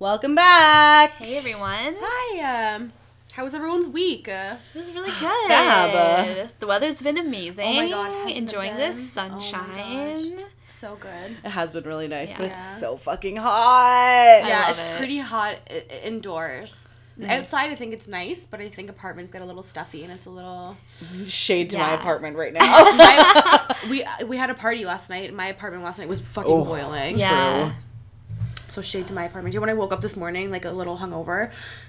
Welcome back. Hey everyone. Hi. Um, how was everyone's week? Uh, It was really good. Fab. The weather's been amazing. Oh my God, hasn't it Enjoying been? this Oh my sunshine. so good. It has been really nice, but it's so fucking hot. yeah, love it's it. pretty hot I- I- indoors. Outside, I think it's nice, but I think apartments get a little stuffy and it's a little. Shade to my apartment right now. My- we we had a party last night. and My apartment last night was fucking Oh. boiling. Yeah. So shade to my apartment. You know, when I woke up this morning, like a little hungover,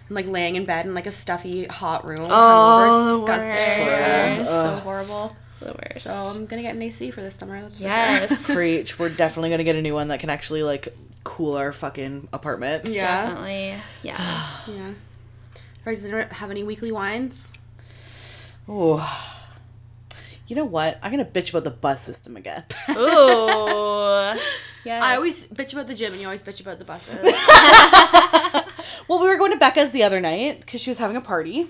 and like laying in bed in like a stuffy hot room. Oh, hungover. the It's disgusting. worst. It's so horrible. The worst. So I'm gonna get an AC for this summer. That's for sure. yes. Preach. We're definitely gonna get a new one that can actually like cool our fucking apartment. Yeah. Definitely. Yeah. Yeah. Or does anyone have any weekly wines? Oh. You know what? I'm gonna bitch about the bus system again. Ooh. Yes. I always bitch about the gym, and you always bitch about the buses. Well, we were going to Becca's the other night because she was having a party,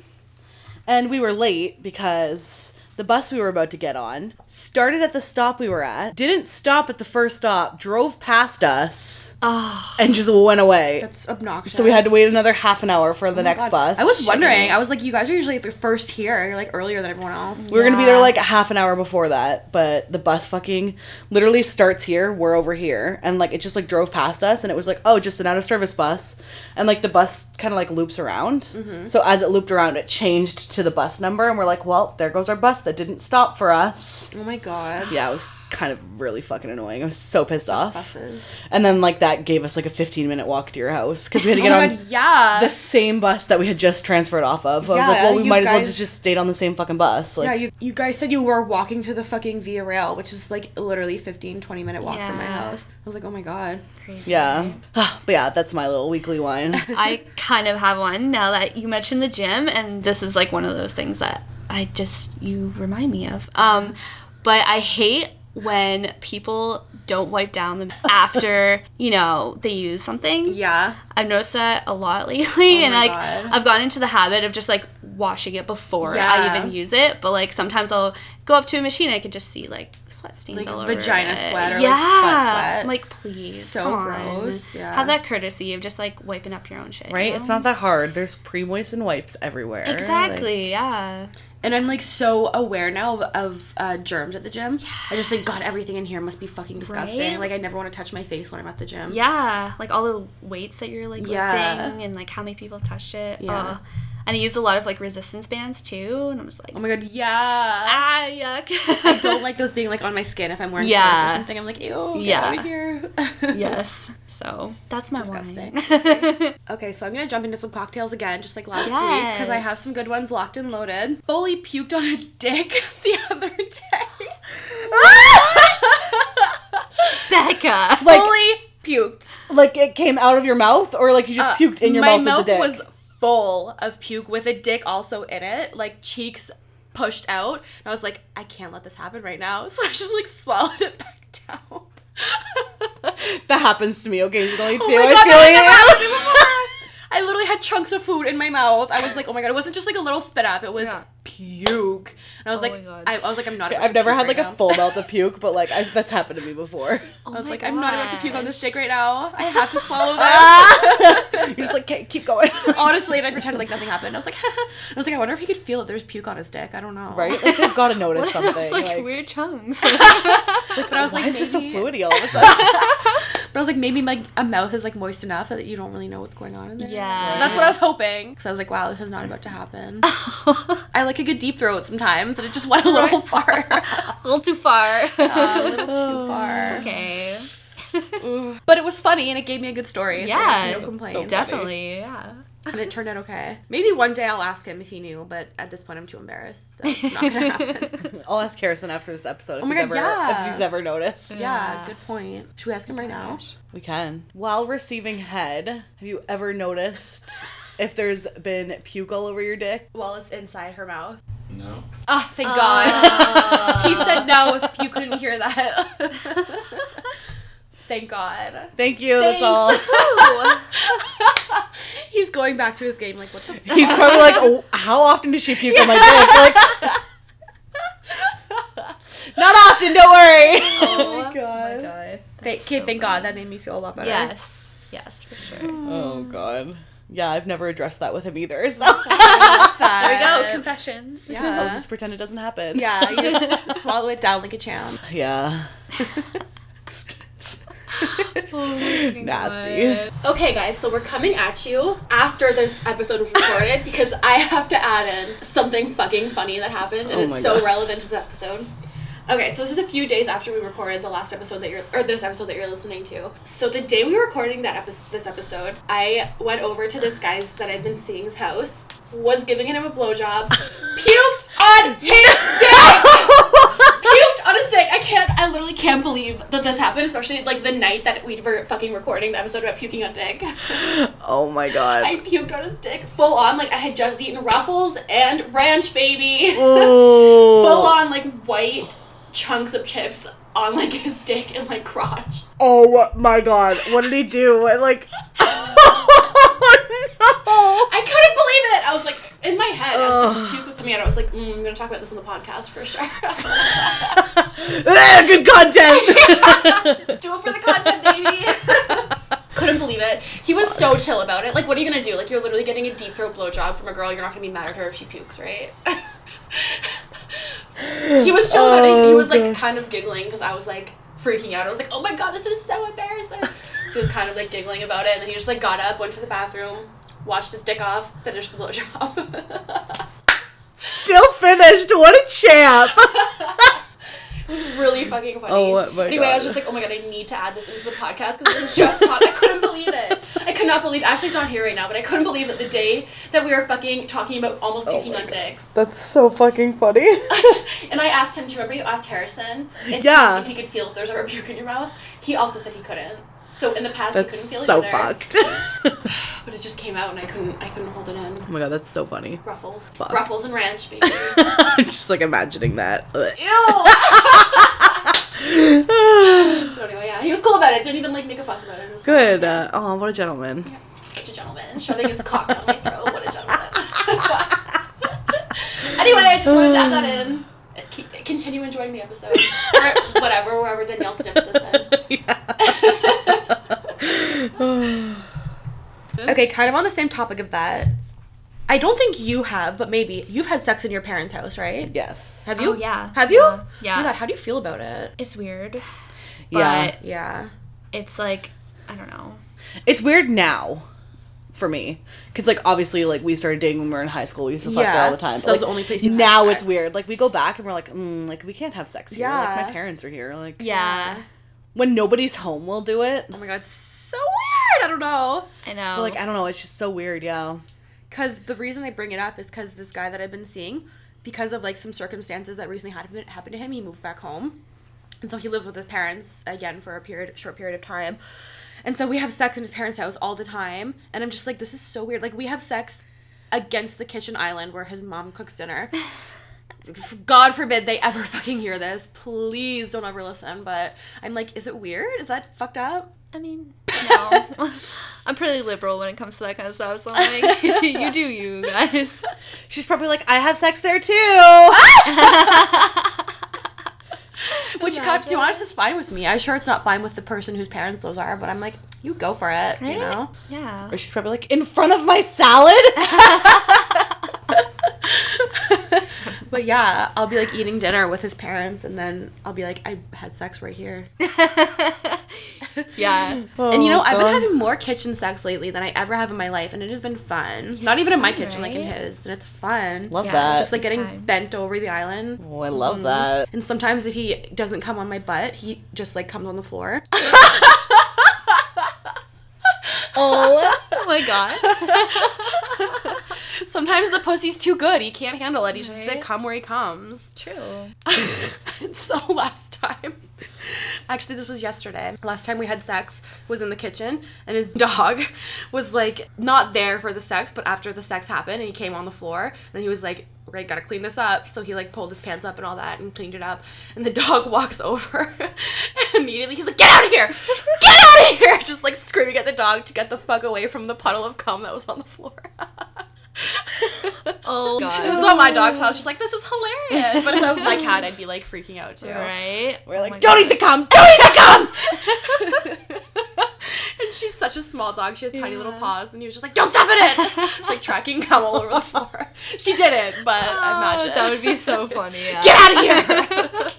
and we were late because the bus we were about to get on started at the stop we were at, didn't stop at the first stop, drove past us, Oh. and just went away. That's obnoxious. so we had to wait another half an hour for the Oh next God. bus. I was wondering. I was like, you guys are usually the first here. You're like earlier than everyone else. We were gonna be there like a half an hour before that, but the bus fucking literally starts here. We're over here, and like it just like drove past us, and it was like, oh, just an out of service bus, and like the bus kind of like loops around. Mm-hmm. So as it looped around, it changed to the bus number, and we're like, well, there goes our bus that didn't stop for us. Oh my god. Yeah, it was kind of really fucking annoying. I was so pissed off. Buses. And then like that gave us like a fifteen minute walk to your house because we had to Oh get my on god. Yeah. the same bus that we had just transferred off of. I was like, Yeah, well, we you might as well just just stayed on the same fucking bus. Like, yeah, you, you guys said you were walking to the fucking Via Rail, which is like literally 15, 20 minute walk from my house. I was like, oh my god. Crazy. Yeah. but yeah, that's my little weekly wine. I kind of have one now that you mentioned the gym, and this is like one of those things that I just you remind me of. Um, but I hate when people don't wipe down them after you know they use something. Yeah. I've noticed that a lot lately, and like God. I've gotten into the habit of just like washing it before I even use it. But like sometimes I'll go up to a machine, and I can just see like sweat stains Like all over vagina it. sweat or, like, yeah. butt sweat. I'm like please, So come on. gross, yeah. Have that courtesy of just like wiping up your own shit. you right? know? It's not that hard. There's pre moistened wipes everywhere. Exactly. yeah. And I'm like so aware now of, of uh, germs at the gym. I just think, God, everything in here must be fucking disgusting. Right? Like, I never want to touch my face when I'm at the gym. Yeah. Like all the weights that you're like Yeah. lifting and like how many people have touched it. Yeah. Ugh. And I used a lot of like resistance bands too, and I was like, Oh my God, yeah. ah, yuck. I don't like those being like on my skin if I'm wearing Yeah. shorts or something. I'm like, ew, get Yeah. out of here. yes. So that's my Disgusting. wine. Okay, so I'm gonna jump into some cocktails again, just like last week, because I have some good ones locked and loaded. Fully puked on a dick the other day. Becca. Like- Fully puked. Like it came out of your mouth, or like you just Uh, puked in your mouth. my mouth, the dick. was full of puke with a dick also in it, like cheeks pushed out. And I was like, I can't let this happen right now. So I just like swallowed it back down. that happens to me occasionally too. Oh I God, feel like never happened to me before. I literally had chunks of food in my mouth. I was like, oh my god, it wasn't just like a little spit up, it was Yeah. puke. And I was Oh like. I, I was like, I'm not. about I've to never puke had like right a full mouth of puke, but like I, that's happened to me before. Oh I was my like, I'm not about to puke on this gosh. dick right now. I have to swallow that. You're just like, "Okay, keep going. Honestly, and I pretended like nothing happened. I was like, I was like, I wonder if he could feel that there's puke on his dick. I don't know. right? Like they've got to notice something. like, like, weird chunks? But I was why like, is this so maybe- fluidy all of a sudden? But I was like, maybe my a mouth is like moist enough that you don't really know what's going on in there. Yeah. That's what I was hoping. Because I was like, wow, this is not about to happen. I like a good deep throat sometimes, and it just went a little far. a little too far. a little too far. okay. But it was funny, and it gave me a good story. Yeah, so no complaints. Definitely. Yeah. And it turned out okay. Maybe one day I'll ask him if he knew, but at this point I'm too embarrassed. So it's not gonna happen. I'll ask Harrison after this episode if, Oh my he's, God, ever, yeah. if he's ever noticed. yeah, Yeah. good point. Should we ask him oh right now? We can. While receiving head, have you ever noticed if there's been puke all over your dick? While it's inside her mouth. No. Oh, thank ah. God. he said no if you couldn't hear that. thank God. Thank you. That's all. He's going back to his game like, what the f- He's probably like, oh, how often does she puke on my dick? Like, not often. Don't worry. Oh, oh my God. God. Thank, okay, thank God. That made me feel a lot better. Yes. Yes, for sure. Oh mm. god. Yeah, I've never addressed that with him either. So There we go. That- Confessions. I'll Yeah. just pretend it doesn't happen. Yeah, you just swallow it down like a champ. Yeah. Oh Nasty. Okay, guys, so we're coming at you after this episode was recorded because I have to add in something fucking funny that happened, and Oh it's my so God. relevant to this episode. Okay, so this is a few days after we recorded the last episode that you're, or this episode that you're listening to. So the day we were recording that episode, this episode, I went over to this guy's that I've been seeing's house, was giving him a blowjob, puked on his dick puked on a stick. I can't. I literally can't believe that this happened, especially like the night that we were fucking recording the episode about puking on dick. Oh my god. I puked on a stick, full on. Like I had just eaten Ruffles and Ranch Baby, full on like white chunks of chips on like his dick and like crotch. Oh my god. What did he do? I like Oh I couldn't believe it. I was like in my head as the puke was coming out. I was like, mm, I'm gonna talk about this on the podcast for sure. Ah, Good content. Do it for the content, baby. Couldn't believe it. He was so chill about it. Like, what are you gonna do? Like, you're literally getting a deep throat blowjob from a girl. You're not gonna be mad at her if she pukes, right? he was chill about it. He was like Oh, kind of giggling because I was like freaking out. I was like, oh my god, this is so embarrassing. so he was kind of like giggling about it, and then he just like got up, went to the bathroom, washed his dick off, finished the blowjob. Still finished. What a champ. It was really fucking funny. Oh my anyway, I was just like, oh my god, I need to add this into the podcast because we were just talking. I couldn't believe it. I could not believe. Ashley's not here right now, but I couldn't believe that the day that we were fucking talking about almost Oh puking my on God. dicks, That's so fucking funny. and I asked him. Do you remember you asked Harrison if, Yeah. if he could feel if there's ever puke in your mouth? He also said he couldn't. So in the past, he couldn't That's feel it so fucked. But it just came out, and I couldn't. I couldn't hold it in. Oh my god, that's so funny. Ruffles, Fuck. ruffles and ranch, baby. I'm just like imagining that. Ew. but anyway, yeah, he was cool about it. Didn't even like make a fuss about it. it was Good. Uh, oh, what a gentleman. Such a gentleman. Shoving his cock down my throat. What a gentleman. anyway, I just wanted to add that in. Keep, continue enjoying the episode. Or whatever, wherever Danielle snips this in. Okay, kind of on the same topic of that. I don't think you have, but maybe you've had sex in your parents' house, right? yes. Have you? Oh, yeah. Have you? Yeah. Yeah. Oh my god, how do you feel about it? It's weird. But Yeah. Yeah. it's like, I don't know. It's weird now for me. Because, like, obviously, like, we started dating when we were in high school. We used to fuck Yeah. all the time. So But, that was the only place you had Now sex. it's weird. Like, we go back and we're like, mm, like, we can't have sex here. Like, my parents are here. Like, Yeah. when nobody's home, we'll do it. Oh my god, so weird. I don't know. I know. But, like, I don't know. It's just so weird, yeah. Because the reason I bring it up is because this guy that I've been seeing, because of like some circumstances that recently happened happened to him, he moved back home, and so he lived with his parents again for a period, short period of time, and so we have sex in his parents' house all the time, and I'm just like, this is so weird. Like we have sex against the kitchen island where his mom cooks dinner. God forbid they ever fucking hear this. Please don't ever listen. But I'm like, is it weird? Is that fucked up? I mean, no. I'm pretty liberal when it comes to that kind of stuff. So I'm like, you do you guys. She's probably like, I have sex there too. Which God, to be honest, is fine with me. I'm sure it's not fine with the person whose parents those are, but I'm like, you go for it, you know. Yeah. or she's probably like, in front of my salad. But yeah, I'll be like eating dinner with his parents, and then I'll be like, I had sex right here. Yeah. and you oh, know, Oh, I've been having more kitchen sex lately than I ever have in my life, and it has been fun. Not even in my fun, kitchen, like in his, and it's fun. Love Yeah, that. Just like getting time. bent over the island. oh, I love mm-hmm. that. And sometimes if he doesn't come on my butt, he just like comes on the floor. Oh. Oh my god. Sometimes the pussy's too good. He can't handle it. He's just like come where he comes. True. so last time, actually this was yesterday. Last time we had sex was in the kitchen, and his dog was like not there for the sex, but after the sex happened, and he came on the floor. And he was like, "Right, gotta clean this up." So he like pulled his pants up and all that, and cleaned it up. And the dog walks over, immediately he's like, "Get out of here! Get out of here!" Just like screaming at the dog to get the fuck away from the puddle of cum that was on the floor. Oh god. This is god. not my dog's house. She's like, this is hilarious. But if that was my cat, I'd be like freaking out too. Right? We're Oh like, my don't eat the gosh. cum, don't eat the cum. and She's such a small dog. She has tiny little paws, and he was just like, "Don't step in it!" She's like tracking cum all over the floor. She didn't, but Oh, imagine that would be so funny. Yeah. Get out of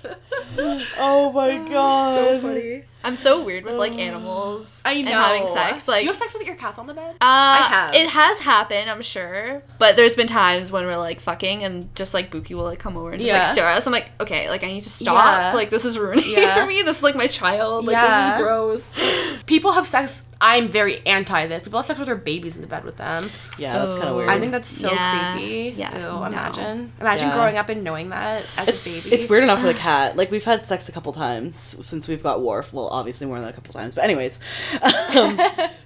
here! Oh my god. so funny. I'm so weird with like animals I know. and having sex. Like, do you have sex with your cats on the bed? uh, I have. It has happened, I'm sure. But there's been times when we're like fucking and just like Buki will like come over and just Yeah. like stare at us. I'm like, okay, like I need to stop. Yeah. Like this is ruining Yeah. for me. This is like my child. Like Yeah. this is gross. People have sex. I'm very anti this. People have sex with their babies in the bed with them. Yeah, that's kind of Oh. weird. I think that's so Yeah. creepy. Yeah, Ew, no. imagine. Imagine Yeah. growing up and knowing that as it's, a baby. it's weird enough for the cat. Like we've had sex a couple times since we've got Worf. Well, obviously more than a couple times, but anyways, um,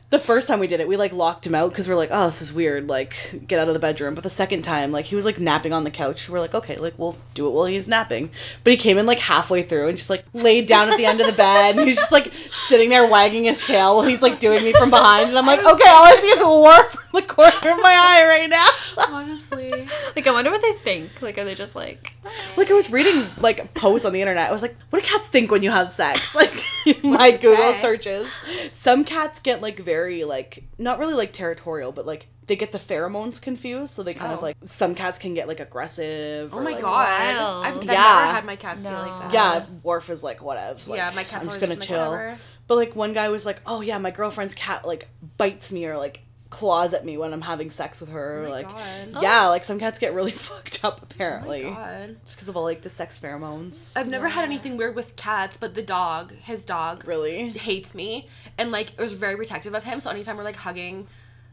the first time we did it, we like locked him out because we're like, oh, this is weird. Like, get out of the bedroom. But the second time, like he was like napping on the couch. We're like, okay, like we'll do it while he's napping. But he came in like halfway through and just like laid down at the end of the bed. And he's just like sitting there wagging his tail while he's like doing me from behind. And I'm like, okay, all I see is Worf from the corner of my eye right now. Honestly. Like I wonder what they think. Like are they just like Like I was reading like posts on the internet. I was like, what do cats think when you have sex? Like my Google say? searches. Some cats get like very like not really like territorial, but like they get the pheromones confused. So they kind of Oh. like some cats can get like aggressive. Oh or, my like, god. wild. I've, I've Yeah. never had my cats be like that. Yeah, Worf is like whatevs. Like, Yeah, my cat's I'm just gonna chill. whatever. But like one guy was like, oh yeah, my girlfriend's cat like bites me or like claws at me when I'm having sex with her. Oh my like God. yeah, oh. like some cats get really fucked up Oh apparently. my god. just because of all like the sex pheromones. I've never had anything weird with cats, but the dog, his dog, really? hates me and like it was very protective of him. So anytime we're like hugging,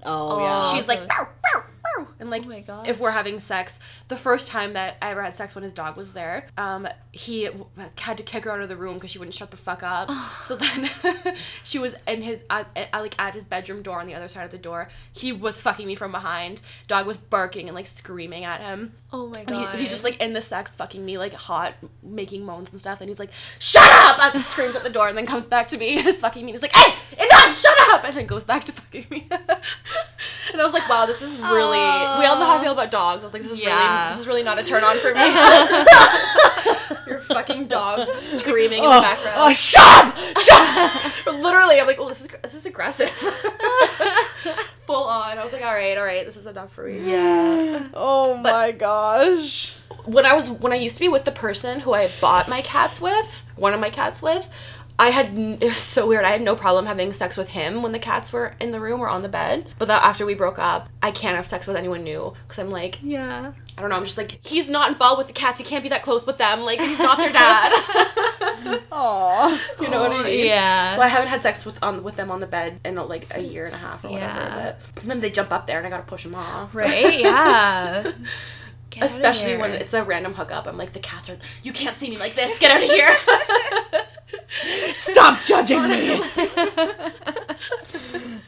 Oh, Oh, yeah. she's like bow, and like Oh if we're having sex the first time that i ever had sex when his dog was there um he had to kick her out of the room because she wouldn't shut the fuck up. So then she was in his at, at, like at his bedroom door on the other side of the door. He was fucking me from behind. Dog was barking and like screaming at him. Oh my god. he, he's just like in the sex fucking me like hot making moans and stuff. And he's like shut up! And screams at the door and then comes back to me. And is fucking me. He's like hey enough! Shut up! And then goes back to fucking me. And I was like wow this is really we all know how I feel about dogs I was like this is Yeah. really this is really not a turn on for me your fucking dog screaming in the Oh, background oh, shut up! Shut up! literally I'm like oh this is this is aggressive full on I was like all right all right this is enough for me Yeah. Oh my gosh. when I was when I used to be with the person who I bought my cats with, one of my cats with, I had it was so weird. I had no problem having sex with him when the cats were in the room or on the bed. But that after we broke up, I can't have sex with anyone new because I'm like Yeah. I don't know. I'm just like he's not involved with the cats. He can't be that close with them. Like he's not their dad. Aw. you know what I mean? Yeah. So I haven't had sex with on with them on the bed in uh, like a year and a half or whatever. Yeah. But sometimes they jump up there and I gotta push them off. right? Yeah. Especially when it's a random hookup. I'm like, the cats are, you can't see me like this. Get out of here. Stop judging me.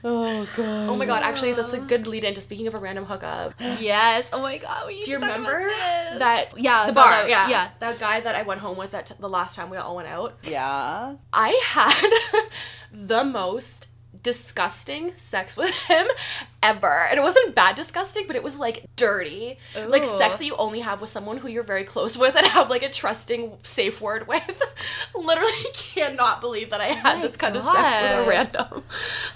oh god. oh my god, actually, that's a good lead into speaking of a random hookup. Yes. Oh my god. We used Do you to talk remember about this. that? Yeah. The bar, that- yeah. Yeah. That guy that I went home with that t- the last time we all went out. Yeah. I had the most disgusting sex with him ever. And it wasn't bad disgusting, but it was like dirty. Like sex that you only have with someone who you're very close with and have like a trusting safe word with. Literally cannot believe that I had my this kind of sex with a random.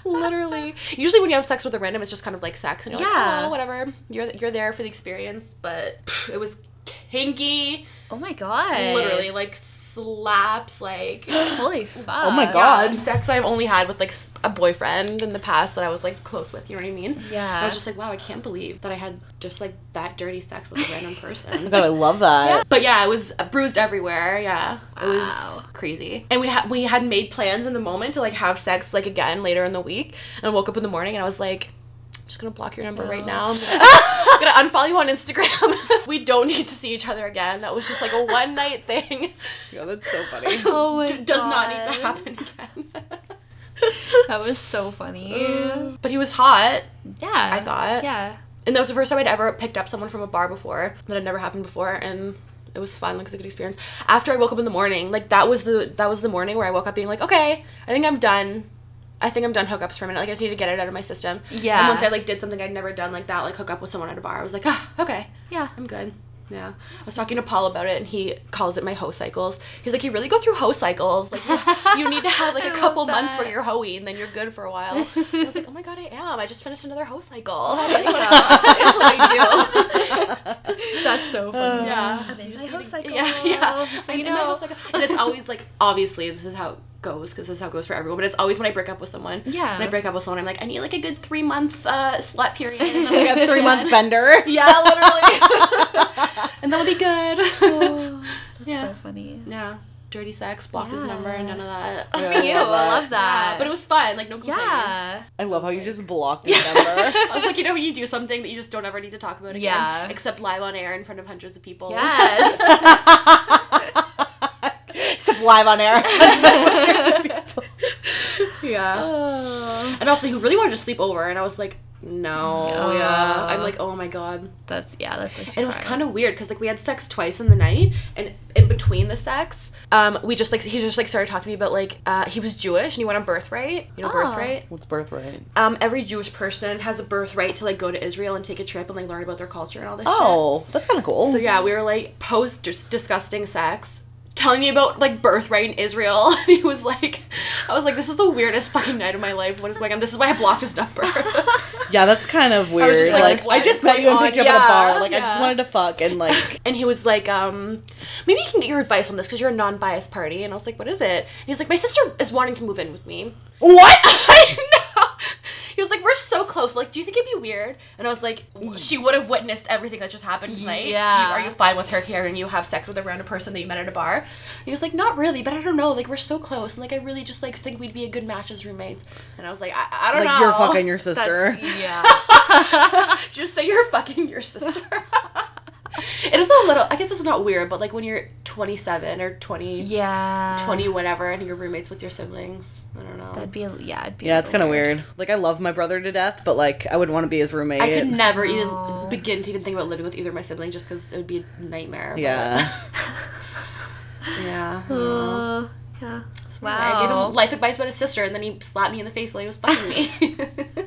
Literally. Usually when you have sex with a random it's just kind of like sex and you're like, oh, whatever. You're you're there for the experience, but pff, it was kinky. Oh my god. Literally like slaps like Holy fuck. Oh my yeah, God. sex I've only had with like a boyfriend in the past that I was like close with. You know what I mean? Yeah. I was just like, wow, I can't believe that I had just like that dirty sex with a random person. God, I love that. But yeah, it was bruised everywhere. Yeah, it was Wow. crazy. And we had we had made plans in the moment to like have sex like again later in the week. And I woke up in the morning and I was like. I'm just gonna block your number right now. I'm gonna, I'm gonna unfollow you on Instagram. we don't need to see each other again. That was just like a one night thing. God, that's so funny. Oh my D- does not need to happen again. That was so funny. but he was hot. yeah. I thought. Yeah. And that was the first time I'd ever picked up someone from a bar before. That had never happened before, and it was fun. Like it was a good experience. After I woke up in the morning, like that was the that was the morning where I woke up being like, okay, I think I'm done. I think I'm done hookups for a minute. Like I just need to get it out of my system. Yeah. And once I like did something I'd never done like that, like hook up with someone at a bar, I was like, ah, okay, Yeah. I'm good. Yeah. I was talking to Paul about it and he calls it my hoe cycles. He's like, you really go through hoe cycles. Like, you, you need to have like a couple love months where you're hoeing and then you're good for a while. And I was like, oh my god, I am. I just finished another hoe cycle. There That's what, that's what I do. That's so funny. Yeah. I'm in my hoe cycle. Yeah, yeah. So you know. And it's always like, obviously, this is how it goes because this is how it goes for everyone. But it's always when I break up with someone. Yeah. When I break up with someone, I'm like, I need like a good three month uh, slut period. And then Like a three month bender. Yeah, literally. and that'll be good. Oh, yeah. So funny. Yeah. Dirty sex, block his number, Yeah. none of that. For you, I love that. Yeah, but it was fun, like no complaints. yeah. I love how you just blocked his number. I was like, you know, you do something that you just don't ever need to talk about again, Yeah. except live on air in front of hundreds of people. Yes. Except live on air. yeah. oh, And also, he really wanted to sleep over, and I was like, no. Oh. Yeah. I'm like, oh my god. that's yeah. That's like. And it was kind of weird because like we had sex twice in the night, and in between the sex, um, we just like he just like started talking to me about like uh, he was Jewish and he went on birthright. You know, Oh. birthright. What's birthright? Um, every Jewish person has a birthright to like go to Israel and take a trip and like learn about their culture and all this shit. Oh, that's kind of cool. So yeah, we were like post just disgusting sex, telling me about like birthright in Israel. And he was like, I was like, this is the weirdest fucking night of my life. What is going on? This is why I blocked his number. Yeah, that's kind of weird. was just like, like, I just met you and picked you on? up at a bar. Like, I just wanted to fuck and like. and he was like, um, maybe you can get your advice on this because you're a non-biased party. And I was like, what is it? And he's like, my sister is wanting to move in with me. what? I know. He was like, we're so close. Like, do you think it'd be weird? And I was like, she would have witnessed everything that just happened tonight. Yeah. You- are you fine with her hearing you have sex with a random person that you met at a bar? And he was like, not really, but I don't know. Like, we're so close, and like, I really just like think we'd be a good match as roommates. And I was like, I, I don't know. Like know. you're fucking your sister. That's- yeah. just say you're fucking your sister. it is a little. I guess it's not weird, but like when you're 27 or 20, Yeah. 20 whatever, and you're roommates with your siblings. I don't know. That'd be yeah. It'd be Yeah, it's kind of weird. Like, I love my brother to death, but like, I wouldn't want to be his roommate. I could never No. even begin to even think about living with either of my siblings just because it would be a nightmare. but- Yeah. yeah. Uh, yeah. I gave Wow. him life advice about his sister, and then he slapped me in the face while he was fucking me.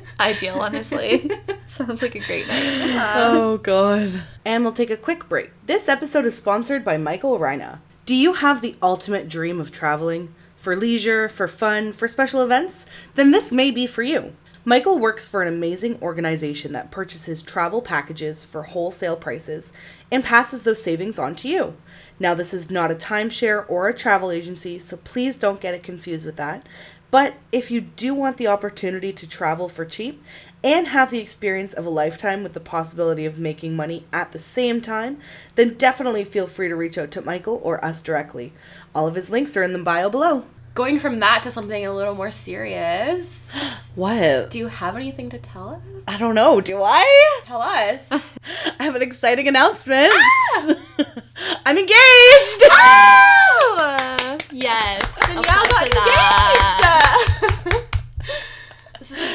Ideal, honestly. Sounds like a great night. oh, God. And we'll take a quick break. This episode is sponsored by Michael Reina. Do you have the ultimate dream of traveling? For leisure, for fun, for special events? Then this may be for you. Michael works for an amazing organization that purchases travel packages for wholesale prices and passes those savings on to you. Now, this is not a timeshare or a travel agency, so please don't get it confused with that. But if you do want the opportunity to travel for cheap and have the experience of a lifetime with the possibility of making money at the same time, then definitely feel free to reach out to Michael or us directly. All of his links are in the bio below. Going from that to something a little more serious, What? do you have anything to tell us? I don't know. Do I? Tell us. I have an exciting announcement. Ah! I'm engaged. Oh, yes. Danielle got engaged.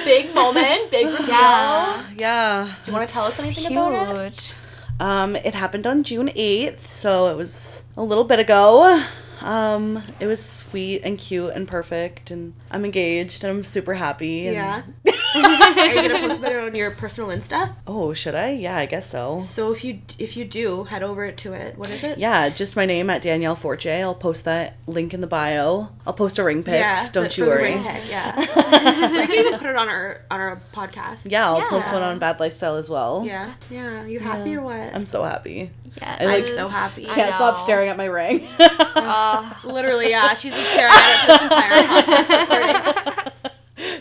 This is a big moment, big reveal. Yeah. yeah. Do you want to tell us anything about it? Huge. Um, it happened on June 8th, so it was a little bit ago. Um, it was sweet and cute and perfect, and I'm engaged and I'm super happy. and- Yeah. Are you gonna post about it on your personal Insta? Oh, should I? Yeah, I guess so. So if you if you do, head over to it. What is it? Yeah, just my name at Danielle Forte. I'll post that link in the bio. I'll post a ring pic. Yeah, Don't you worry. ring pic, yeah. we can even put it on our on our podcast. Yeah, I'll post one on Bad Lifestyle as well. Yeah. Yeah. You happy or what? I'm so happy. Yeah. I like I'm so happy. Can't stop staring at my ring. Uh, Literally, yeah. She's been staring at it this entire podcast recording.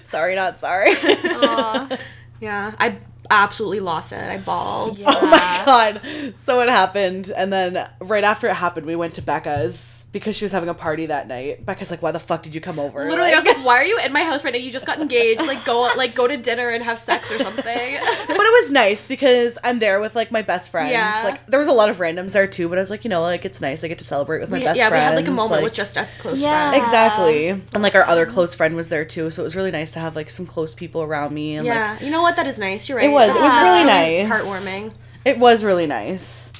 Sorry, not sorry. Yeah. I absolutely lost it. I bawled. Oh my god. So it happened and then right after it happened we went to Becca's because she was having a party that night. Becca's like, "Why the fuck did you come over?" Literally, I was like, "Why are you in my house right now? You just got engaged. Like, go like go to dinner and have sex or something." but it was nice because I'm there with like my best friends. Yeah. Like there was a lot of randoms there too, but I was like, you know, like it's nice. I get to celebrate with my We- best yeah, friends. Yeah, we had like a moment like- with just us close Yeah. friends. Exactly. And like our other close friend was there too, so it was really nice to have like some close people around me and like Yeah, you know what? That is nice. You're right. It was. It was That's really nice. Heartwarming. It was really nice.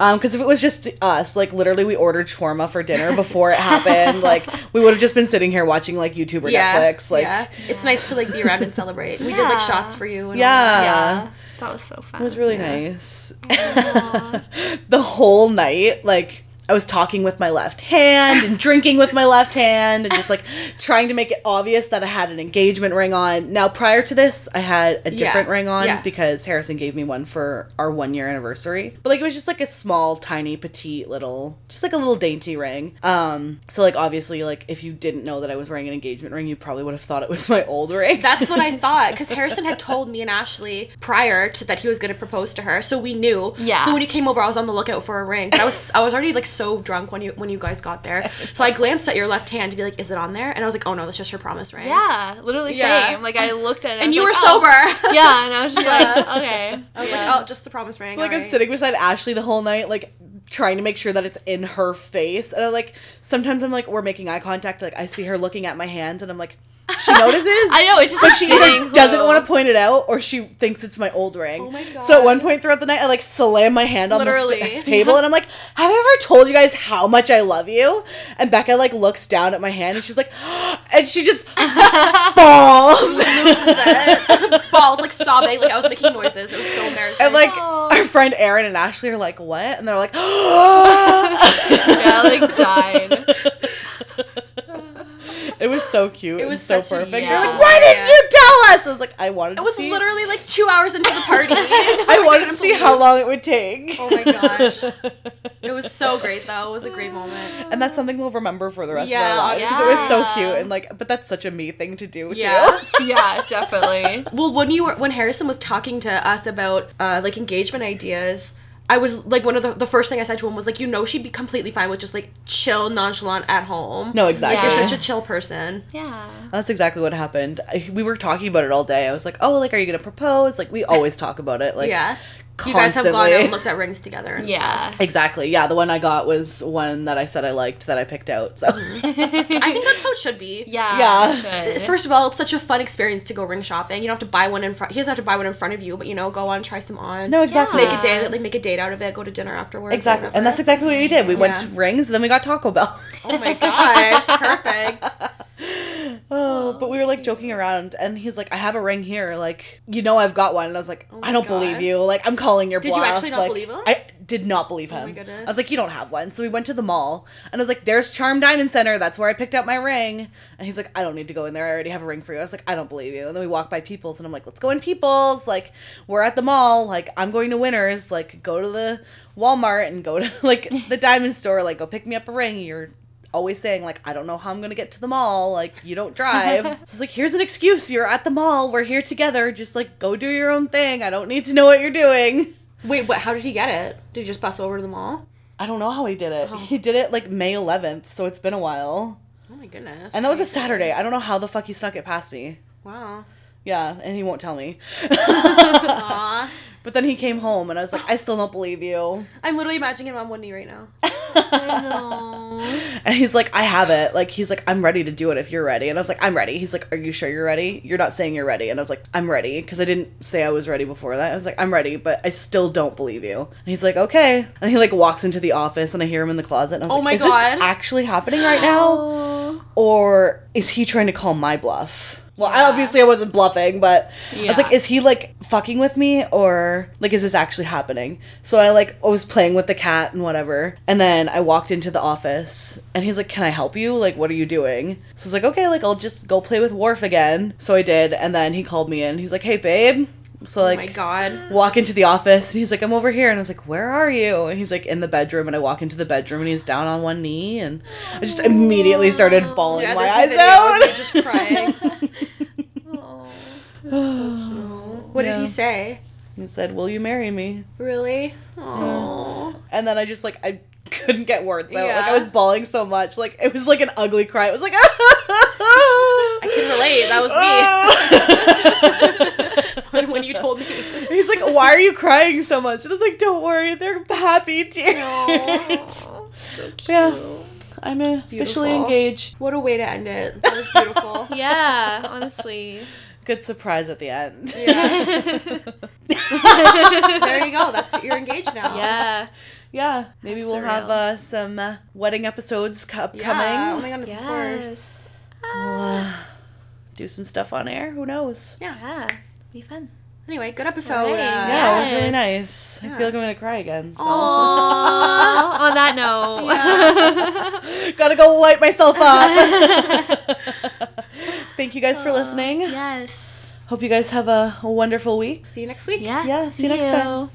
Um, because if it was just us, like literally, we ordered shawarma for dinner before it happened. like we would have just been sitting here watching like YouTube or Yeah, Netflix. Like yeah, it's nice to like be around and celebrate. We did like shots for you. And all Yeah. that. yeah. That was so fun. It was really nice. the whole night, like I was talking with my left hand and drinking with my left hand and just like trying to make it obvious that I had an engagement ring on. Now, prior to this, I had a different Yeah, ring on yeah. because Harrison gave me one for our one year anniversary. But like it was just like a small, tiny, petite little, just like a little dainty ring. Um, so like obviously, like if you didn't know that I was wearing an engagement ring, you probably would have thought it was my old ring. That's what I thought because Harrison had told me and Ashley prior to that he was going to propose to her, so we knew. Yeah. So when he came over, I was on the lookout for a ring. But I was I was already like so drunk when you when you guys got there. So I glanced at your left hand to be like, "Is it on there?" And I was like, "Oh no, that's just her promise ring." Yeah, literally Yeah. same. Like I looked at it, I And you like, were oh. sober. Yeah, and I was just Yeah. like, okay. I was yeah. like, "Oh, just the promise ring." So, like I'm sitting beside Ashley the whole night, like trying to make sure that it's in her face, and I'm like, sometimes I'm like, we're making eye contact, like I see her looking at my hand, and I'm like, she notices. I know it just But like, she either doesn't want to point it out, or she thinks it's my old ring. Oh my god! So at one point throughout the night, I like slam my hand on Literally. the f- table, and I'm like, "Have I ever told you guys how much I love you?" And Becca like looks down at my hand, and she's like, and she just bawls. bawls like sobbing, like I was making noises. It was so embarrassing. And like Aw. our friend Erin and Ashley are like, "What?" And they're like, Yeah, like died. It was so cute. It was was so such a- perfect. yeah. They're like, "Why didn't you tell us?" I was like, "I wanted it to was see. literally like two hours into the party. I wanted to see how long it would take." Oh my gosh. It was so great though. It was a great moment. And that's something we'll remember for the rest Yeah, of our lives because it was so cute and like, but that's such a me thing to do. Yeah. Too. Yeah, definitely. Well, when you were when Harrison was talking to us about uh, like engagement ideas, I was like one of the the first thing I said to him was like, you know, she'd be completely fine with just like chill, nonchalant at home. No, exactly. you're such a chill person. Yeah. That's exactly what happened. I, we were talking about it all day. I was like, "Oh, like, are you gonna propose?" Like, we always talk about it. Like, yeah, you guys have gone out and looked at rings together. And Yeah. Exactly. Yeah, the one I got was one that I said I liked that I picked out. So. Mm-hmm. I think that's how it should be. Yeah. Yeah. it should. It's- First of all, it's such a fun experience to go ring shopping. You don't have to buy one in front. He doesn't have to buy one in front of you, but you know, go on, try some on. no, exactly. Make a day, like make a date out of it. Go to dinner afterwards. Exactly. And that's exactly what we did. We went to Rings, and then we got Taco Bell. Oh my gosh, perfect. Oh, but we were like joking around, and he's like, "I have a ring here. Like, you know, I've got one." And I was like, Oh "I don't God. believe you. Like, I'm calling your Did you actually not Like, believe him? I did not believe Oh him. my goodness. I was like, "You don't have one." So we went to the mall, and I was like, "There's Charm Diamond Center. That's where I picked out my ring." And he's like, "I don't need to go in there. I already have a ring for you." I was like, "I don't believe you." And then we walked by People's, and I'm like, "Let's go in People's. Like, we're at the mall. Like, I'm going to Winners. Like, go to the Walmart and go to like the diamond store. Like, go pick me up a ring. You're." Always saying like I don't know how I'm gonna get to the mall. Like you don't drive. so it's like here's an excuse. You're at the mall. We're here together. Just like go do your own thing. I don't need to know what you're doing. Wait, what? How did he get it? Did he just bus over to the mall? I don't know how he did it. Oh. He did it like May 11th, so it's been a while. Oh my goodness. And that was a Saturday. I don't know how the fuck he snuck it past me. Wow. Yeah, and he won't tell me. But then he came home, and I was like, I still don't believe you. I'm literally imagining him on one knee right now. And he's like, I have it. Like, he's like, I'm ready to do it if you're ready. And I was like, I'm ready. He's like, Are you sure you're ready? You're not saying you're ready. And I was like, I'm ready. Because I didn't say I was ready before that. I was like, I'm ready, but I still don't believe you. And he's like, Okay. And he like walks into the office and I hear him in the closet. And I was Oh like, my Is God. this actually happening right now? Or is he trying to call my bluff? Well, I, obviously I wasn't bluffing, but I was like, is he like fucking with me or like is this actually happening? So I like I was playing with the cat and whatever. And then I walked into the office and he's like, Can I help you? Like, what are you doing? So I was like, Okay, like I'll just go play with Worf again. So I did, and then he called me in. He's like, Hey babe. So oh like my god. walk into the office and he's like, I'm over here. And I was like, Where are you? And he's like, In the bedroom. And I walk into the bedroom and he's down on one knee. And I just immediately started oh, bawling Yeah, my eyes out. just crying. Oh. What Yeah. did he say? He said, Will you marry me? Really? Oh. And then I just like, I couldn't get words out. Like, I was bawling so much. Like, it was like an ugly cry. It was like, I can relate. That was me. When, when you told me. He's like, Why are you crying so much? And I was like, Don't worry. They're happy tears. Oh. So cute. Yeah. I'm officially Beautiful. engaged. What a way to end it. That was beautiful. Yeah, honestly. Good surprise at the end. Yeah. there you go. That's what you're engaged now. Yeah. Yeah, maybe How we'll have uh, some uh, wedding episodes co- Yeah. Oh my goodness, of course. Yes. We'll uh, do some stuff on air. Who knows? Yeah. Be fun. Anyway, good episode. Alright, uh, Yeah, it was really Yes. nice. I feel like I'm gonna cry again. So. Aww. On that note. Gotta go wipe myself up. Thank you guys for listening. Yes. Hope you guys have a, a wonderful week. See you next week. Yeah. Yeah, see you next time.